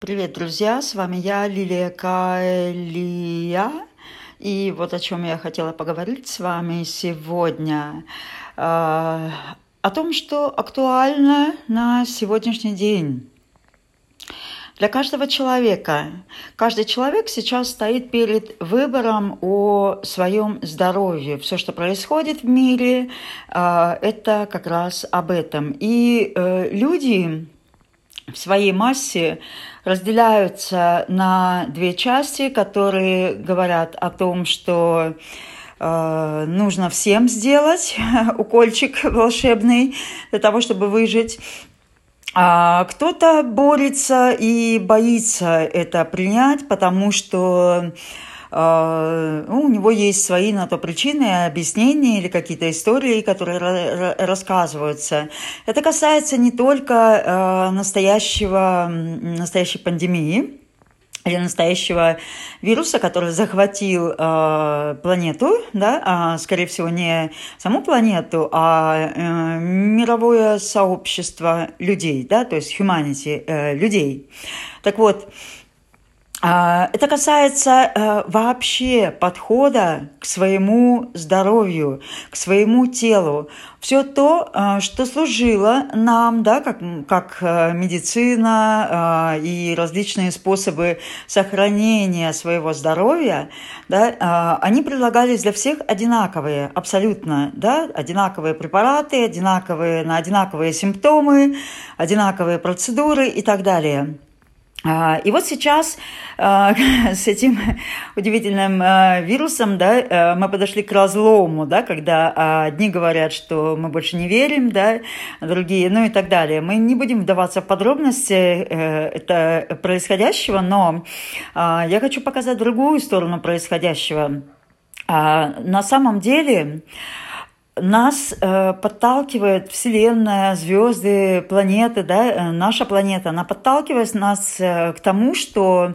Привет, друзья! С вами я, Лилия Калия. И вот о чем я хотела поговорить с вами сегодня. Э, о том, что актуально на сегодняшний день. Для каждого человека. Каждый человек сейчас стоит перед выбором о своем здоровье. Все, что происходит в мире, э, это как раз об этом. И э, люди в своей массе разделяются на две части, которые говорят о том, что э, нужно всем сделать укольчик волшебный для того, чтобы выжить. А кто-то борется и боится это принять, потому что ну, у него есть свои на то причины, объяснения или какие-то истории, которые рассказываются. Это касается не только а, настоящего, настоящей пандемии, или настоящего вируса, который захватил э, планету, да, а, скорее всего, не саму планету, а э, мировое сообщество людей, да, то есть humanity, э, людей. Так вот, а, это касается э, вообще подхода к своему здоровью, к своему телу. Все то, э, что служило нам, да, как, как э, медицина и различные способы сохранения своего здоровья, да, они предлагались для всех одинаковые, абсолютно, да, одинаковые препараты, одинаковые, на одинаковые симптомы, одинаковые процедуры и так далее. А, и вот сейчас а, с этим удивительным а, вирусом да, мы подошли к разлому, да, когда одни говорят, что мы больше не верим, да, другие, ну и так далее. Мы не будем вдаваться в подробности э, это происходящего, но я хочу показать другую сторону происходящего. На самом деле нас э, подталкивает Вселенная, звезды, планеты, да, э, наша планета, она подталкивает нас э, к тому, что,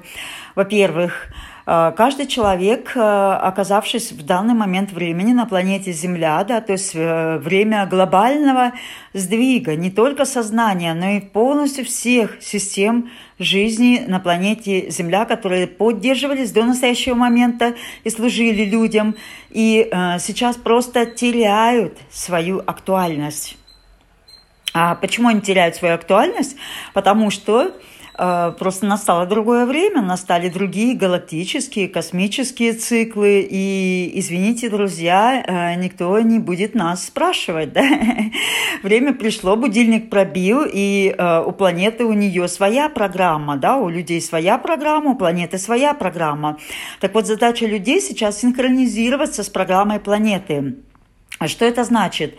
во-первых, Э, каждый человек, э, оказавшись в данный момент времени на планете Земля, да, то есть э, время глобального сдвига не только сознания, но и полностью всех систем жизни на планете Земля, которые поддерживались до настоящего момента и служили людям, и сейчас просто теряют свою актуальность. А почему они теряют свою актуальность? Потому что Э, просто настало другое время, настали другие галактические, космические циклы. И, извините, друзья, э, никто не будет нас спрашивать. Да? Время пришло, будильник пробил, и э, у планеты у нее своя программа, да? у людей своя программа, у планеты своя программа. Так вот, задача людей сейчас синхронизироваться с программой планеты. А что это значит?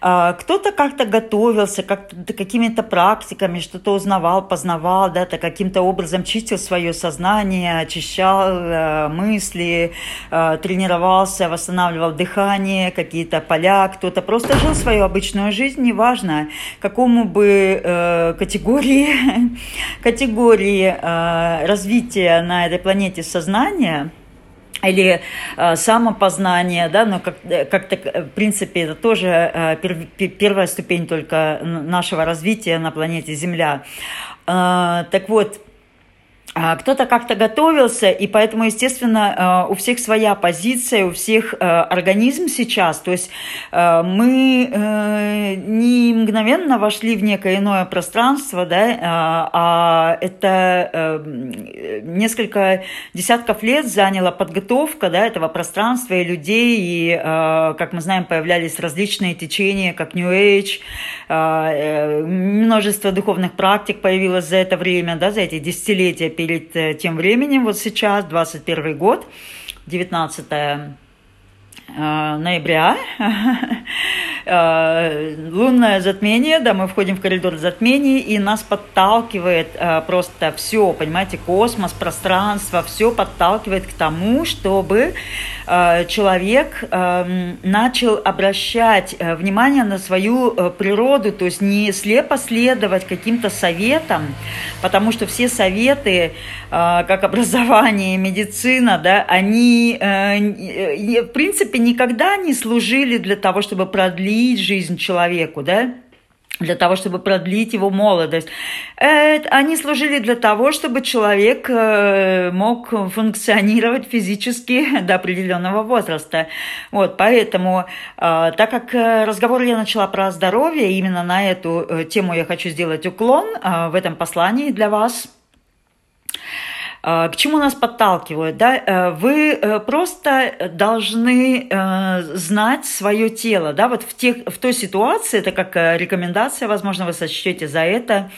А, кто-то как-то готовился, как какими-то практиками, что-то узнавал, познавал, да, то каким-то образом чистил свое сознание, очищал э, мысли, э, тренировался, восстанавливал дыхание, какие-то поля. Кто-то просто жил свою обычную жизнь, неважно, какому бы э, категории, категории развития на этой планете сознания – или э, самопознание, да, но как, э, как-то, э, в принципе, это тоже э, пер, первая ступень только нашего развития на планете Земля. Э, так вот, кто-то как-то готовился, и поэтому, естественно, э, у всех своя позиция, у всех э, организм сейчас. То есть э, мы не мгновенно вошли в некое иное пространство, да, а это несколько десятков лет заняла подготовка да, этого пространства и людей, и, как мы знаем, появлялись различные течения, как New Age, множество духовных практик появилось за это время, да, за эти десятилетия перед э, тем временем, вот сейчас, 21 год, 19 э, ноября, э, лунное затмение, да, мы входим в коридор затмений, и нас подталкивает просто все, понимаете, космос, пространство, все подталкивает к тому, чтобы Э, человек эм, начал обращать э, внимание на свою э, природу, то есть не слепо следовать каким-то советам, потому что все советы, как образование, медицина, да, они, в принципе, никогда не служили для того, чтобы продлить жизнь человеку, да, для того, чтобы продлить его молодость. Они служили для того, чтобы человек э, мог функционировать физически до определенного возраста. Вот, поэтому, э, так как разговор я начала про здоровье, именно на эту э, тему я хочу сделать уклон в этом послании для вас – к чему нас подталкивают? Да? Э, вы э, просто должны э, знать свое тело. Да? Вот в, тех, в той ситуации, это как рекомендация, возможно, вы сочтете за это,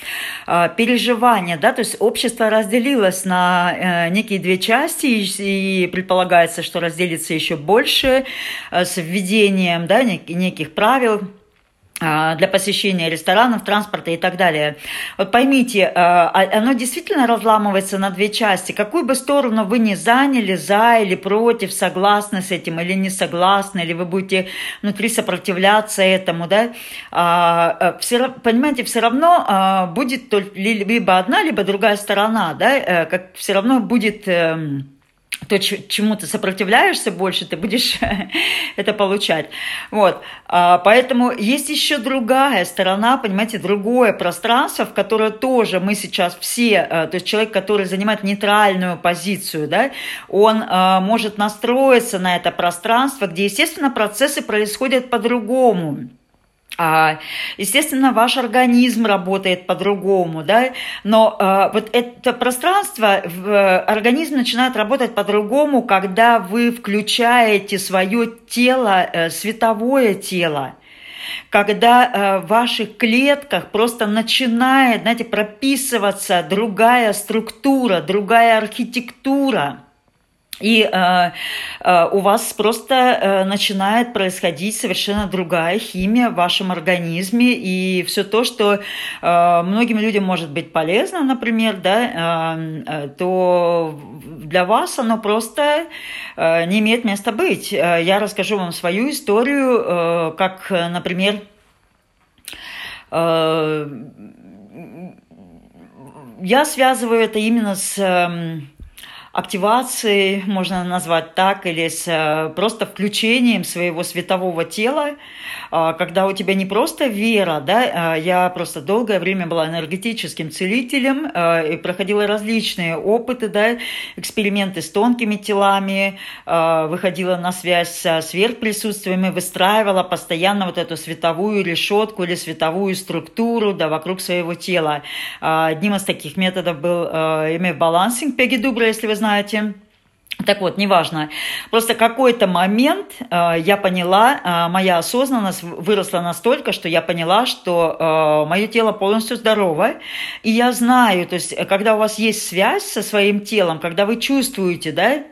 переживание. Да? То есть общество разделилось на некие две части, и предполагается, что разделится еще больше с введением да, неких правил а, для посещения ресторанов, транспорта и так далее. Вот поймите, а, а, оно действительно разламывается на две части. Какую бы сторону вы ни заняли, за или против, согласны с этим или не согласны, или вы будете внутри сопротивляться этому, да, все, понимаете, все равно будет либо одна, либо другая сторона, да, э, как все равно будет эм, то, чему ты сопротивляешься больше, ты будешь это получать. Вот. А, поэтому есть еще другая сторона, понимаете, другое пространство, в которое тоже мы сейчас все, э, то есть человек, который занимает нейтральную позицию, да, он э, может настроиться на это пространство, где, естественно, процессы происходят по-другому. А, естественно, ваш организм работает по-другому, да, но э, вот это пространство, э, организм начинает работать по-другому, когда вы включаете свое тело, э, световое тело, когда э, в ваших клетках просто начинает, знаете, прописываться другая структура, другая архитектура – и э, э, у вас просто э, начинает происходить совершенно другая химия в вашем организме, и все то, что э, многим людям может быть полезно, например, да, э, э то для вас оно просто э, не имеет места быть. Э, я расскажу вам свою историю, э, как, например, э, я связываю это именно с... Э, активацией, можно назвать так, или с э, просто включением своего светового тела, а, когда у тебя не просто вера, да, а я просто долгое время была энергетическим целителем а, и проходила различные опыты, да, эксперименты с тонкими телами, выходила на связь со сверхприсутствиями, выстраивала постоянно вот эту световую решетку или световую структуру да, вокруг своего тела. Одним из таких методов был имя-балансинг Пеги Дубра, если вы знаете. Так вот, неважно. Просто какой-то момент э, я поняла, э, моя осознанность выросла настолько, что я поняла, что э, мое тело полностью здорово. И я знаю, то есть, когда у вас есть связь со своим телом, когда вы чувствуете, да,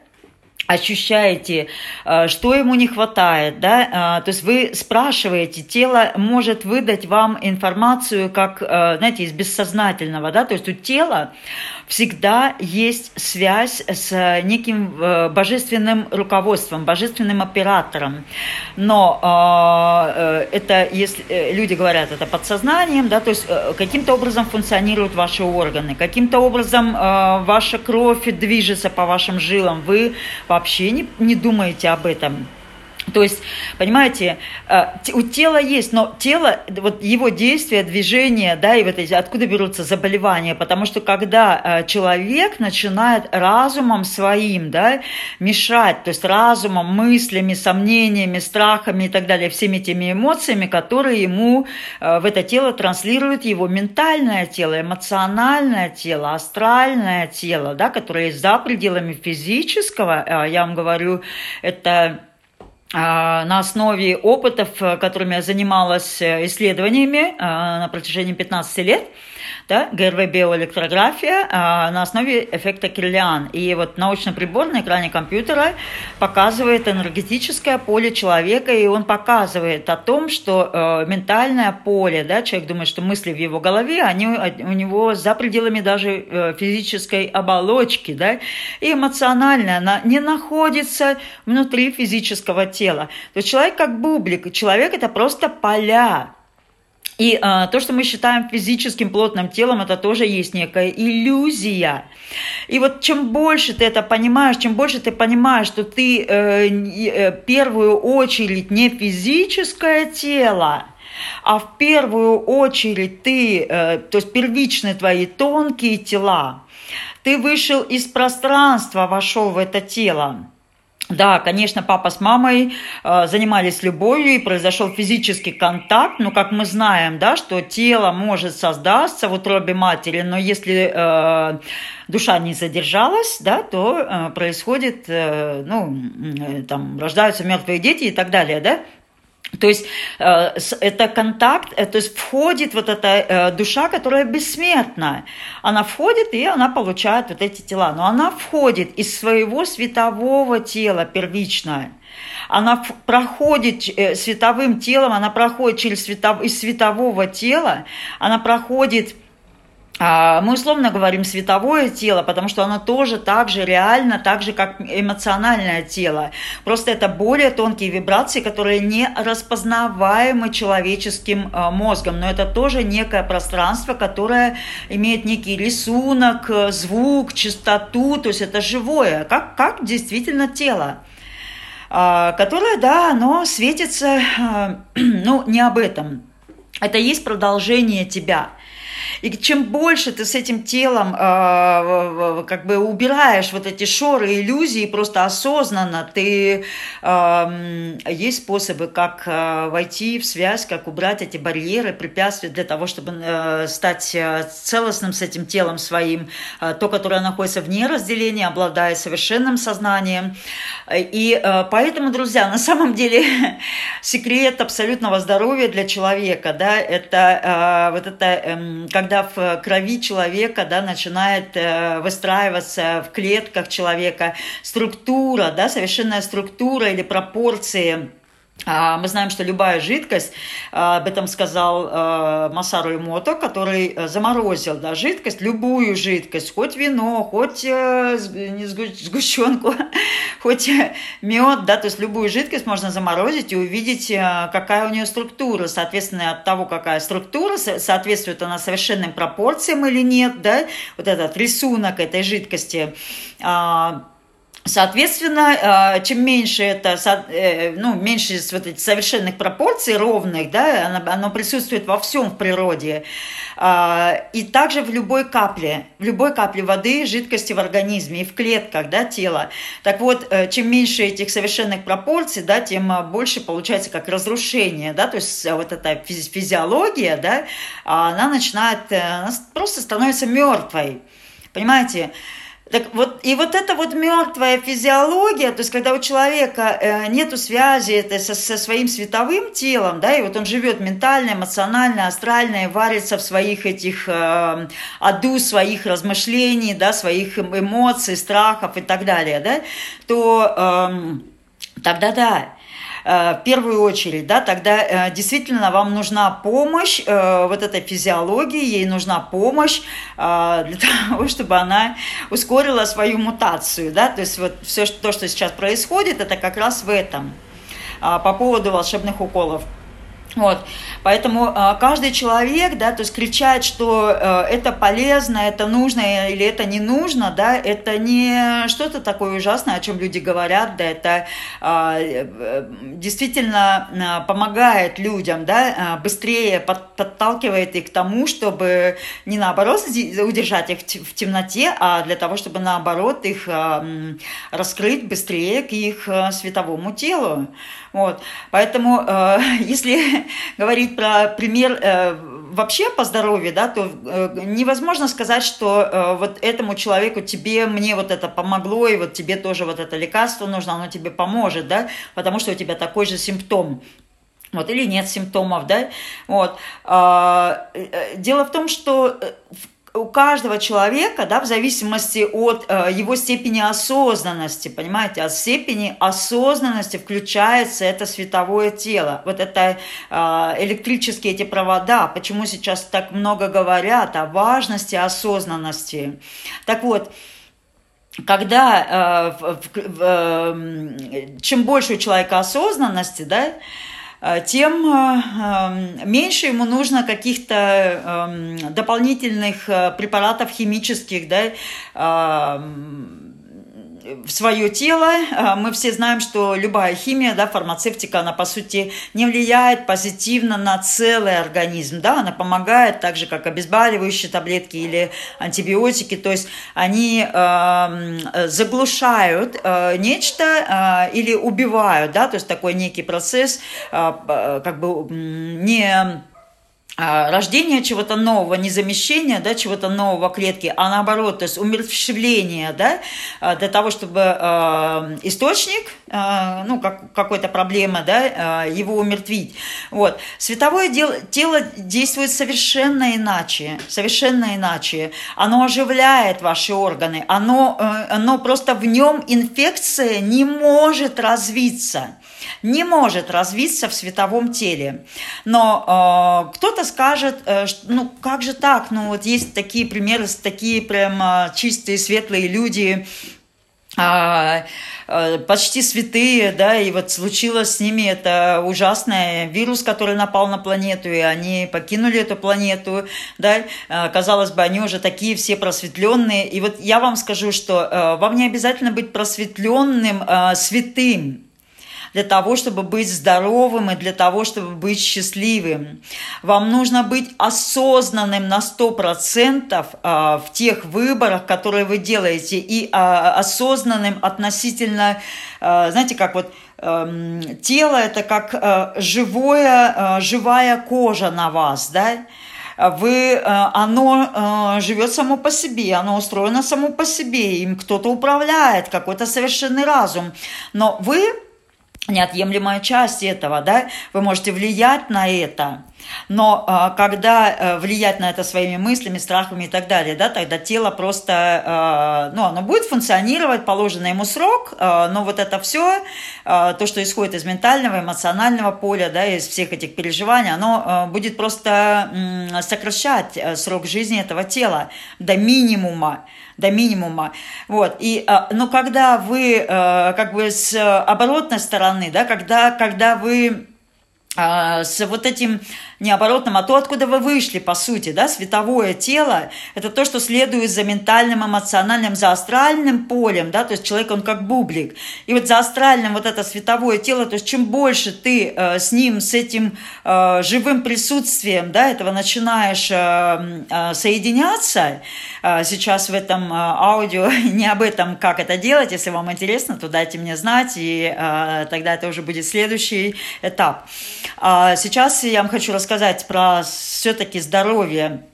ощущаете, э, что ему не хватает, да, э, то есть вы спрашиваете, тело может выдать вам информацию, как, э, знаете, из бессознательного, да, то есть у тела всегда есть связь с неким э, божественным руководством, божественным оператором. Но э, э, это, если люди говорят, это подсознанием, да, то есть каким-то образом функционируют ваши органы, каким-то образом ваша кровь движется по вашим жилам, вы вообще не, не думаете об этом. То есть, понимаете, э, у тела есть, но тело, вот его действия, движения, да, и вот эти, откуда берутся заболевания, потому что когда э, человек начинает разумом своим, да, мешать, то есть разумом, мыслями, сомнениями, страхами и так далее, всеми теми эмоциями, которые ему э, в это тело транслирует его ментальное тело, эмоциональное тело, астральное тело, да, которое за пределами физического, я вам говорю, это на основе опытов, которыми я занималась э, исследованиями а, на протяжении 15 лет, да, ГРВ биоэлектрография а, на основе эффекта Кирлиан. И вот научный прибор на экране компьютера показывает энергетическое поле человека, и он показывает о том, что э, ментальное поле, да, человек думает, что мысли в его голове, они у него за пределами даже э, физической оболочки, да, и эмоциональное, она не находится внутри физического тела. То есть человек как бублик, человек это просто поля, и а, то, что мы считаем физическим плотным телом, это тоже есть некая иллюзия. И вот чем больше ты это понимаешь, чем больше ты понимаешь, что ты э, э, первую очередь не физическое тело, а в первую очередь ты, э, то есть первичные твои тонкие тела, ты вышел из пространства, вошел в это тело. Да, конечно, папа с мамой э, занимались любовью и произошел физический контакт, но как мы знаем, да, что тело может создаться в утробе матери, но если э, душа не задержалась, да, то э, происходит, э, ну, э, там рождаются мертвые дети и так далее, да. То есть э, это контакт, э, то есть входит вот эта э, душа, которая бессмертна. Она входит и она получает вот эти тела. Но она входит из своего светового тела первичное. Она проходит световым телом, она проходит через светов, из светового тела, она проходит мы условно говорим световое тело, потому что оно тоже так же реально, так же как эмоциональное тело. Просто это более тонкие вибрации, которые не распознаваемы человеческим а, мозгом. Но это тоже некое пространство, которое имеет некий рисунок, звук, частоту, то есть это живое, как, как действительно тело а, которое, да, оно светится, ну, не об этом. Это есть продолжение тебя – и чем больше ты с этим телом э, как бы убираешь вот эти шоры, иллюзии, просто осознанно, ты э, есть способы, как э, войти в связь, как убрать эти барьеры, препятствия для того, чтобы э, стать э, целостным с этим телом своим, э, то, которое находится вне разделения, обладает совершенным сознанием. И э, поэтому, друзья, на самом деле секрет абсолютного здоровья для человека, да, это э, вот это, э, как когда в крови человека да, начинает э, выстраиваться в клетках человека структура, да, совершенная структура или пропорции мы знаем, что любая жидкость, а, об этом сказал а, Масару Имото, который э, заморозил да, жидкость, любую жидкость, хоть вино, хоть э, не сгущенку, хоть мед, да, то есть любую жидкость можно заморозить и увидеть, э, какая у нее структура. Соответственно, от того, какая структура, соответствует она совершенным пропорциям или нет, да, вот этот рисунок этой жидкости – Соответственно, э, чем меньше это, э, ну, меньше вот этих совершенных пропорций, ровных, да, оно, присутствует во всем в природе. А, и также в любой капле, в любой капле воды, жидкости в организме и в клетках да, тела. Так вот, э, чем меньше этих совершенных пропорций, да, тем больше получается как разрушение. Да, то есть вот эта физиология, да, она начинает, она просто становится мертвой. Понимаете? Так вот, и вот эта вот мертвая физиология, то есть когда у человека э, нету связи это со, со своим световым телом, да, и вот он живет ментально, эмоционально, астрально, варится в своих этих э, аду своих размышлений, да, своих эм, эмоций, страхов и так далее, да, то э, тогда да, в первую очередь, да, тогда э, действительно вам нужна помощь э, вот этой физиологии, ей нужна помощь для того, чтобы она ускорила свою мутацию, да, то есть вот все то, что сейчас происходит, это как раз в этом. По поводу волшебных уколов – вот. Поэтому э, каждый человек, да, то есть кричать, что э, это полезно, это нужно или это не нужно, да, это не что-то такое ужасное, о чем люди говорят, да, это э, действительно э, помогает людям, да, быстрее под, подталкивает их к тому, чтобы не наоборот удержать их в темноте, а для того, чтобы наоборот их э, раскрыть быстрее к их световому телу. Вот. Поэтому, э, если говорить про пример э, вообще по здоровью, да, то э, невозможно сказать, что э, вот этому человеку тебе, мне вот это помогло, и вот тебе тоже вот это лекарство нужно, оно тебе поможет, да, потому что у тебя такой же симптом. Вот, или нет симптомов, да, вот. А, э, дело в том, что э, у каждого человека, да, в зависимости от э, его степени осознанности, понимаете, от степени осознанности включается это световое тело, вот это э, электрические эти провода, почему сейчас так много говорят о важности осознанности. Так вот, когда э, в, в, э, чем больше у человека осознанности, да, тем э, эм, меньше ему нужно каких-то эм, дополнительных э, препаратов химических, да, в свое тело. Мы все знаем, что любая химия, да, фармацевтика, она, по сути, не влияет позитивно на целый организм, да, она помогает так же, как обезболивающие таблетки или антибиотики, то есть они э, заглушают э, нечто э, или убивают, да, то есть такой некий процесс, э, как бы не а, рождение чего-то нового, не замещение да, чего-то нового клетки, а наоборот, то есть умерщвление да, а, для того, чтобы э, источник, ну, как, какой-то проблемы, да, его умертвить. Вот. Световое дело, тело действует совершенно иначе, совершенно иначе. Оно оживляет ваши органы, оно, э, оно просто в нем инфекция не может развиться не может развиться в световом теле. Но э, кто-то скажет, э, что, ну как же так, ну вот есть такие примеры, такие прям э, чистые, светлые люди, э, почти святые, да, и вот случилось с ними это ужасный вирус, который напал на планету, и они покинули эту планету, да, казалось бы, они уже такие все просветленные, и вот я вам скажу, что вам не обязательно быть просветленным, святым, для того, чтобы быть здоровым и для того, чтобы быть счастливым. Вам нужно быть осознанным на 100% а, в тех выборах, которые вы делаете, и а, осознанным относительно, а, знаете, как вот эм, тело это как живое, живая кожа на вас, да, вы, оно живет само по себе, оно устроено само по себе, им кто-то управляет, какой-то совершенный разум. Но вы неотъемлемая часть этого, да, вы можете влиять на это, но а, когда а, влиять на это своими мыслями, страхами и так далее, да, тогда тело просто, а, ну, оно будет функционировать, положенный ему срок, а, но вот это все, то, что исходит из ментального, эмоционального поля, да, из всех этих переживаний, оно будет просто сокращать а, срок жизни этого тела до минимума до минимума. Вот. И, но когда вы как бы с оборотной стороны, да, когда, когда вы с вот этим не оборотным, а то, откуда вы вышли, по сути, да, световое тело, это то, что следует за ментальным, эмоциональным, за астральным полем, да, то есть человек, он как бублик. И вот за астральным вот это световое тело, то есть чем больше ты э, с ним, с этим э, живым присутствием, да, этого начинаешь э, э, соединяться, э, сейчас в этом э, аудио не об этом, как это делать, если вам интересно, то дайте мне знать, и э, тогда это уже будет следующий этап. А сейчас я вам хочу рассказать рассказать про все-таки здоровье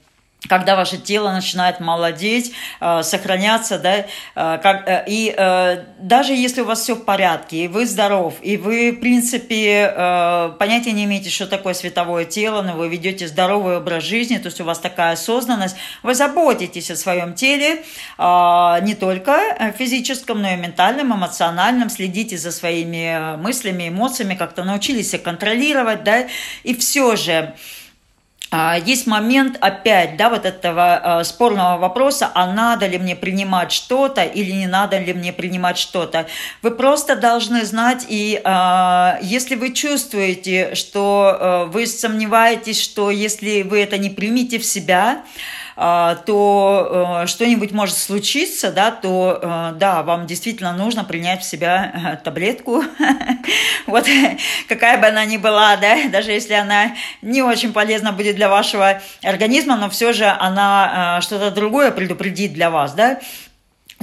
когда ваше тело начинает молодеть, э, сохраняться, да, э, э, и даже если у вас все в порядке, и вы здоров, и вы, в принципе, понятия не имеете, что такое световое тело, но вы ведете здоровый образ жизни, то есть у вас такая осознанность, вы заботитесь о своем теле, не только физическом, но и ментальном, эмоциональном, следите за своими мыслями, эмоциями, как-то научились их контролировать, да, и все же, есть момент опять, да, вот этого э, спорного вопроса, а надо ли мне принимать что-то или не надо ли мне принимать что-то. Вы просто должны знать, и э, если вы чувствуете, что вы сомневаетесь, что если вы это не примете в себя, а, то э, что-нибудь может случиться, да, то э, да, вам действительно нужно принять в себя э, таблетку, вот какая бы она ни была, да, даже если она не очень полезна будет для вашего организма, но все же она что-то другое предупредит для вас, да,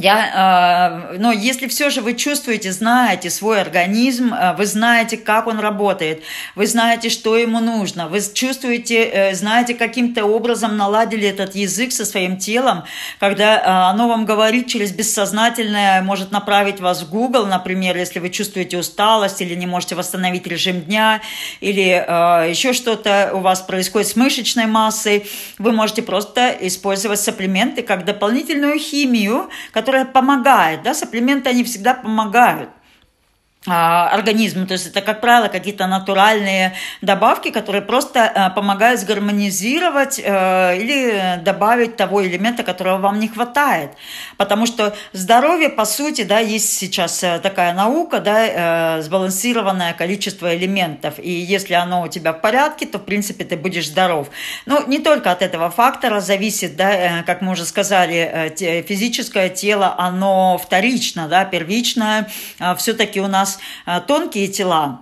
я, э, но если все же вы чувствуете, знаете свой организм, э, вы знаете, как он работает, вы знаете, что ему нужно, вы чувствуете, э, знаете, каким-то образом наладили этот язык со своим телом, когда э, оно вам говорит через бессознательное, может направить вас в Google, например, если вы чувствуете усталость или не можете восстановить режим дня, или э, еще что-то у вас происходит с мышечной массой, вы можете просто использовать сапплименты как дополнительную химию, которая помогает, да, сапплименты, они всегда помогают. А, организму. То есть это, как правило, какие-то натуральные добавки, которые просто э, помогают сгармонизировать э, или добавить того элемента, которого вам не хватает. Потому что здоровье, по сути, да, есть сейчас э, такая наука, да, сбалансированное количество элементов. И если оно у тебя в порядке, то, в принципе, ты будешь здоров. Но не только от этого фактора зависит, да, как мы уже сказали, физическое тело, оно вторично, да, первичное. Все-таки у нас нас э, тонкие тела,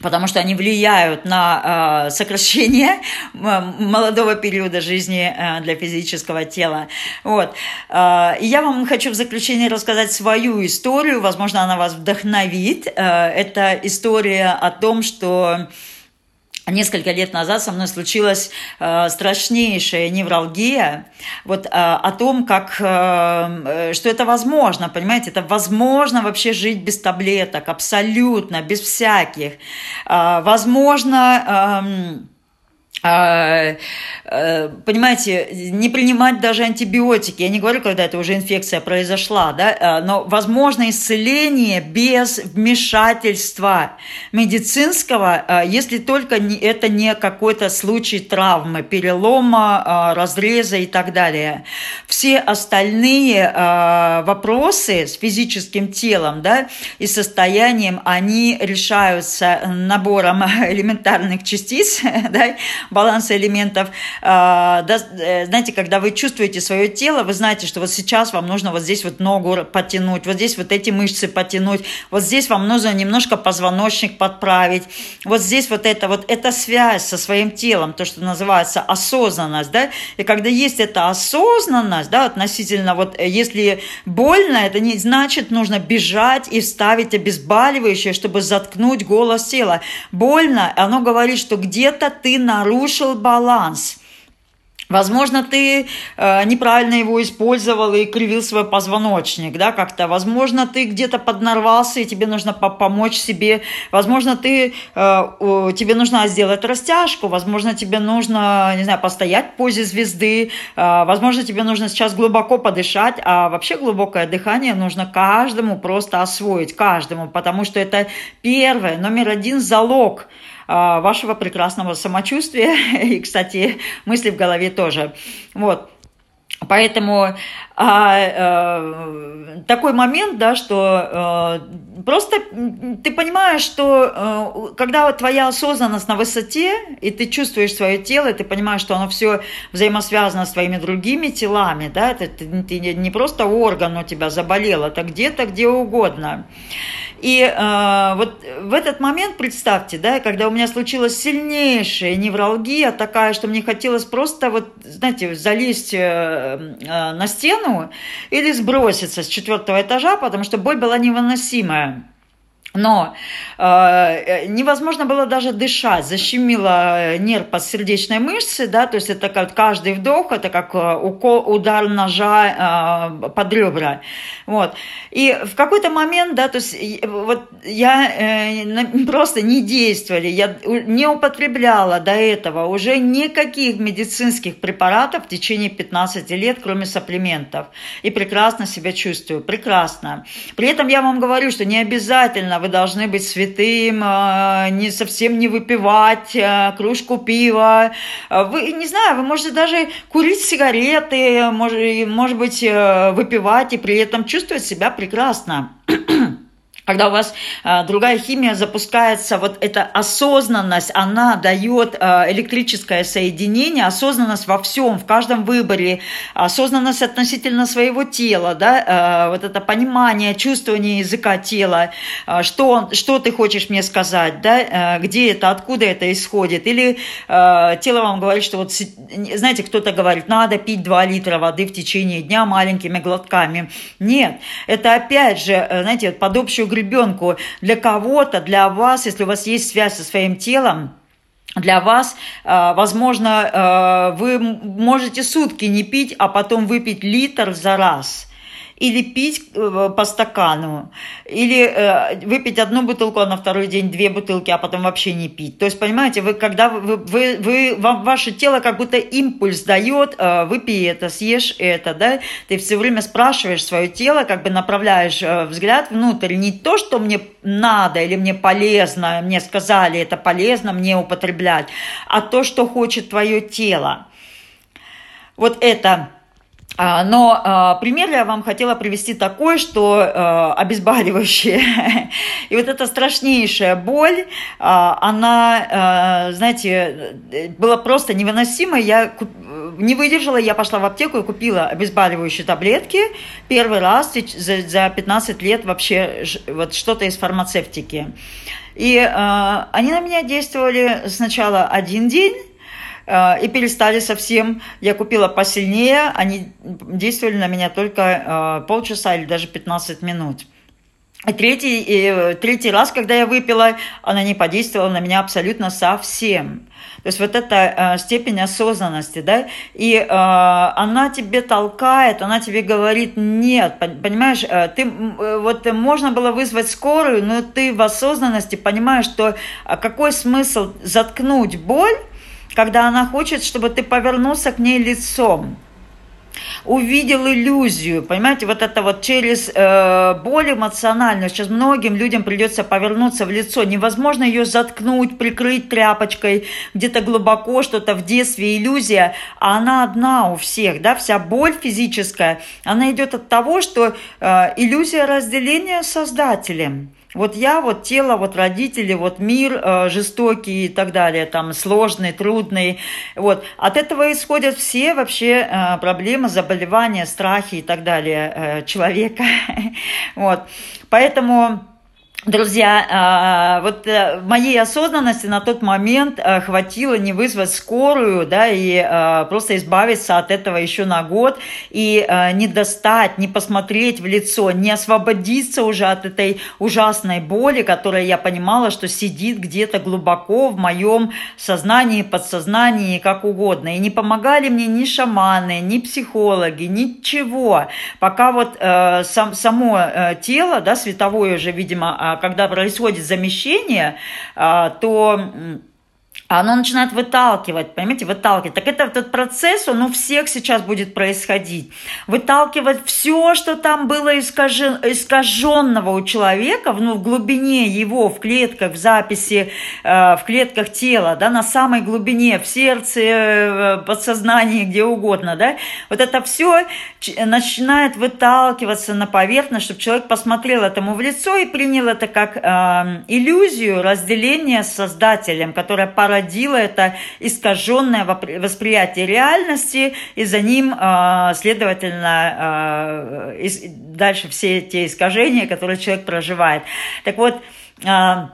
потому что они влияют на э, сокращение молодого периода жизни э, для физического тела. Вот. И я вам хочу в заключение рассказать свою историю, возможно, она вас вдохновит. Это история о том, что Несколько лет назад со мной случилась э, страшнейшая невралгия, вот э, о том, как, э, э, что это возможно, понимаете, это возможно вообще жить без таблеток, абсолютно, без всяких. Э, возможно... А, э, понимаете, не принимать даже антибиотики. Я не говорю, когда это уже инфекция произошла, да, а, но возможно исцеление без вмешательства медицинского, а, если только это не какой-то случай травмы, перелома, разреза и так далее. Все остальные вопросы с физическим телом, да, и состоянием, они решаются набором элементарных частиц, да, баланса элементов. А, э, знаете, когда вы чувствуете свое тело, вы знаете, что вот сейчас вам нужно вот здесь вот ногу подтянуть, вот здесь вот эти мышцы подтянуть, вот здесь вам нужно немножко позвоночник подправить, вот здесь вот это вот, это связь со своим телом, то, что называется осознанность, да, и когда есть эта осознанность, да, относительно вот, э, если больно, это не значит, нужно бежать и ставить обезболивающее, чтобы заткнуть голос тела. Больно, оно говорит, что где-то ты нарушил нарушил баланс. Возможно, ты э, неправильно его использовал и кривил свой позвоночник, да, как-то. Возможно, ты где-то поднарвался, и тебе нужно по помочь себе. Возможно, ты, э, тебе нужно сделать растяжку. Возможно, тебе нужно, не знаю, постоять в позе звезды. Э, возможно, тебе нужно сейчас глубоко подышать. А вообще глубокое дыхание нужно каждому просто освоить, каждому, потому что это первое, номер один залог – вашего прекрасного самочувствия. И, кстати, мысли в голове тоже. Вот. Поэтому а, а, такой момент, да, что а, просто ты понимаешь, что а, когда твоя осознанность на высоте, и ты чувствуешь свое тело, и ты понимаешь, что оно все взаимосвязано с твоими другими телами, да, это, ты, ты не просто орган у тебя заболел, это где-то, где угодно. И э, вот в этот момент, представьте, да, когда у меня случилась сильнейшая невралгия, такая, что мне хотелось просто, вот, знаете, залезть э, э, на стену или сброситься с четвертого этажа, потому что боль была невыносимая. Но э, невозможно было даже дышать, защемило нерв подсердечной мышцы, да, то есть это как каждый вдох, это как э, укол, удар ножа э, под ребра, вот. И в какой-то момент, да, то есть вот я э, просто не действовали, я не употребляла до этого уже никаких медицинских препаратов в течение 15 лет, кроме сапплементов, и прекрасно себя чувствую, прекрасно. При этом я вам говорю, что не обязательно вы должны быть святым, э, не совсем не выпивать э, кружку пива. Э, вы, не знаю, вы можете даже курить сигареты, может, может быть, выпивать и при этом чувствовать себя прекрасно. Когда у вас э, другая химия запускается, вот эта осознанность, она дает э, электрическое соединение, осознанность во всем, в каждом выборе, осознанность относительно своего тела, да, э, вот это понимание, чувствование языка тела, э, что, что ты хочешь мне сказать, да, э, где это, откуда это исходит. Или э, тело вам говорит, что вот, знаете, кто-то говорит, надо пить 2 литра воды в течение дня маленькими глотками. Нет, это опять же, э, знаете, под общую к ребенку. Для кого-то, для вас, если у вас есть связь со своим телом, для вас, э, возможно, э, вы можете сутки не пить, а потом выпить литр за раз – или пить э, по стакану, или э, выпить одну бутылку, а на второй день две бутылки, а потом вообще не пить. То есть, понимаете, вы, когда вы, вы, вы, вам, ваше тело как будто импульс дает, э, выпей это, съешь это, да, ты все время спрашиваешь свое тело, как бы направляешь взгляд внутрь, не то, что мне надо или мне полезно, мне сказали, это полезно мне употреблять, а то, что хочет твое тело. Вот это но а, пример я вам хотела привести такой, что а, обезболивающее. И вот эта страшнейшая боль, она, знаете, была просто невыносимой. Я не выдержала, я пошла в аптеку и купила обезболивающие таблетки. Первый раз за, за 15 лет вообще вот что-то из фармацевтики. И они на меня действовали сначала один день, и перестали совсем. Я купила посильнее, они действовали на меня только э, полчаса или даже 15 минут. И третий, и э, третий раз, когда я выпила, она не подействовала на меня абсолютно совсем. То есть вот эта э, степень осознанности, да, и э, она тебе толкает, она тебе говорит нет, понимаешь, э, ты э, вот можно было вызвать скорую, но ты в осознанности понимаешь, что какой смысл заткнуть боль, когда она хочет, чтобы ты повернулся к ней лицом. Увидел иллюзию, понимаете, вот это вот через э, боль эмоциональную, сейчас многим людям придется повернуться в лицо, невозможно ее заткнуть, прикрыть тряпочкой, где-то глубоко что-то в детстве, иллюзия, а она одна у всех, да, вся боль физическая, она идет от того, что э, иллюзия разделения с Создателем. Вот я, вот тело, вот родители, вот мир э, жестокий и так далее, там сложный, трудный. Вот. От этого исходят все вообще э, проблемы, заболевания, страхи и так далее э, человека. вот. Поэтому Друзья, а, вот э, моей осознанности на тот момент э, хватило не вызвать скорую, да, и э, просто избавиться от этого еще на год, и не достать, не посмотреть в лицо, не освободиться уже от этой ужасной боли, которая я понимала, что сидит где-то глубоко в моем сознании, подсознании, как угодно. И не помогали мне ни шаманы, ни психологи, ничего, пока вот сам, само тело, да, световое уже, видимо, а, когда происходит замещение, а, то оно начинает выталкивать, понимаете, выталкивать. Так это этот процесс, он у всех сейчас будет происходить. Выталкивать все, что там было искажен, искаженного у человека, ну, в глубине его, в клетках, в записи, э, в клетках тела, да, на самой глубине, в сердце, э, подсознании, где угодно, да. Вот это все начинает выталкиваться на поверхность, чтобы человек посмотрел этому в лицо и принял это как э, иллюзию разделения с Создателем, которая породила породило это искаженное восприятие реальности, и за ним, а, следовательно, а, дальше все те искажения, которые человек проживает. Так вот, а,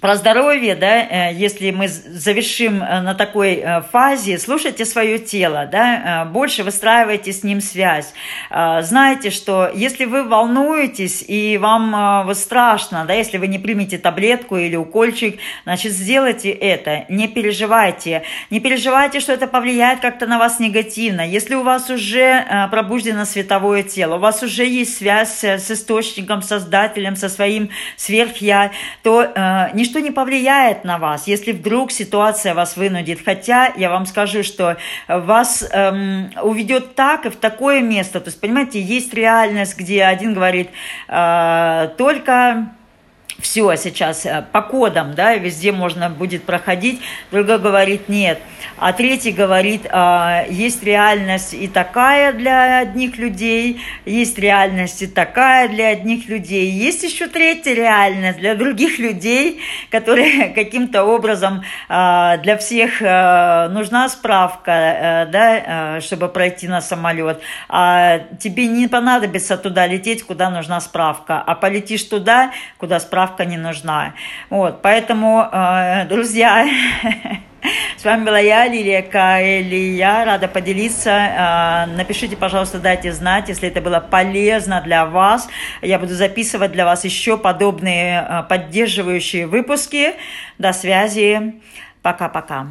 про здоровье, да, э, если мы завершим э, на такой э, фазе, слушайте свое тело, да, больше выстраивайте с ним связь. Знаете, что если вы волнуетесь и вам вот страшно, да, если вы не примете таблетку или укольчик, значит, сделайте это, не переживайте. Не переживайте, что это повлияет как-то на вас негативно. Если у вас уже пробуждено световое тело, у вас уже есть связь с источником, создателем, со своим сверхя, то ничто ничто не повлияет на вас, если вдруг ситуация вас вынудит. Хотя я вам скажу, что вас эм, уведет так и в такое место. То есть, понимаете, есть реальность, где один говорит э, только все сейчас э, по кодам, да, везде можно будет проходить, другой говорит нет, а третий говорит, а, есть реальность и такая для одних людей, есть реальность и такая для одних людей, есть еще третья реальность для других людей, которые каким-то образом а, для всех а, нужна справка, да, чтобы пройти на самолет, а тебе не понадобится туда лететь, куда нужна справка, а полетишь туда, куда справка справка не нужна. Вот, поэтому, э, друзья, с вами была я, Лилия Каэлия, рада поделиться. Э, напишите, пожалуйста, дайте знать, если это было полезно для вас. Я буду записывать для вас еще подобные э, поддерживающие выпуски. До связи. Пока-пока.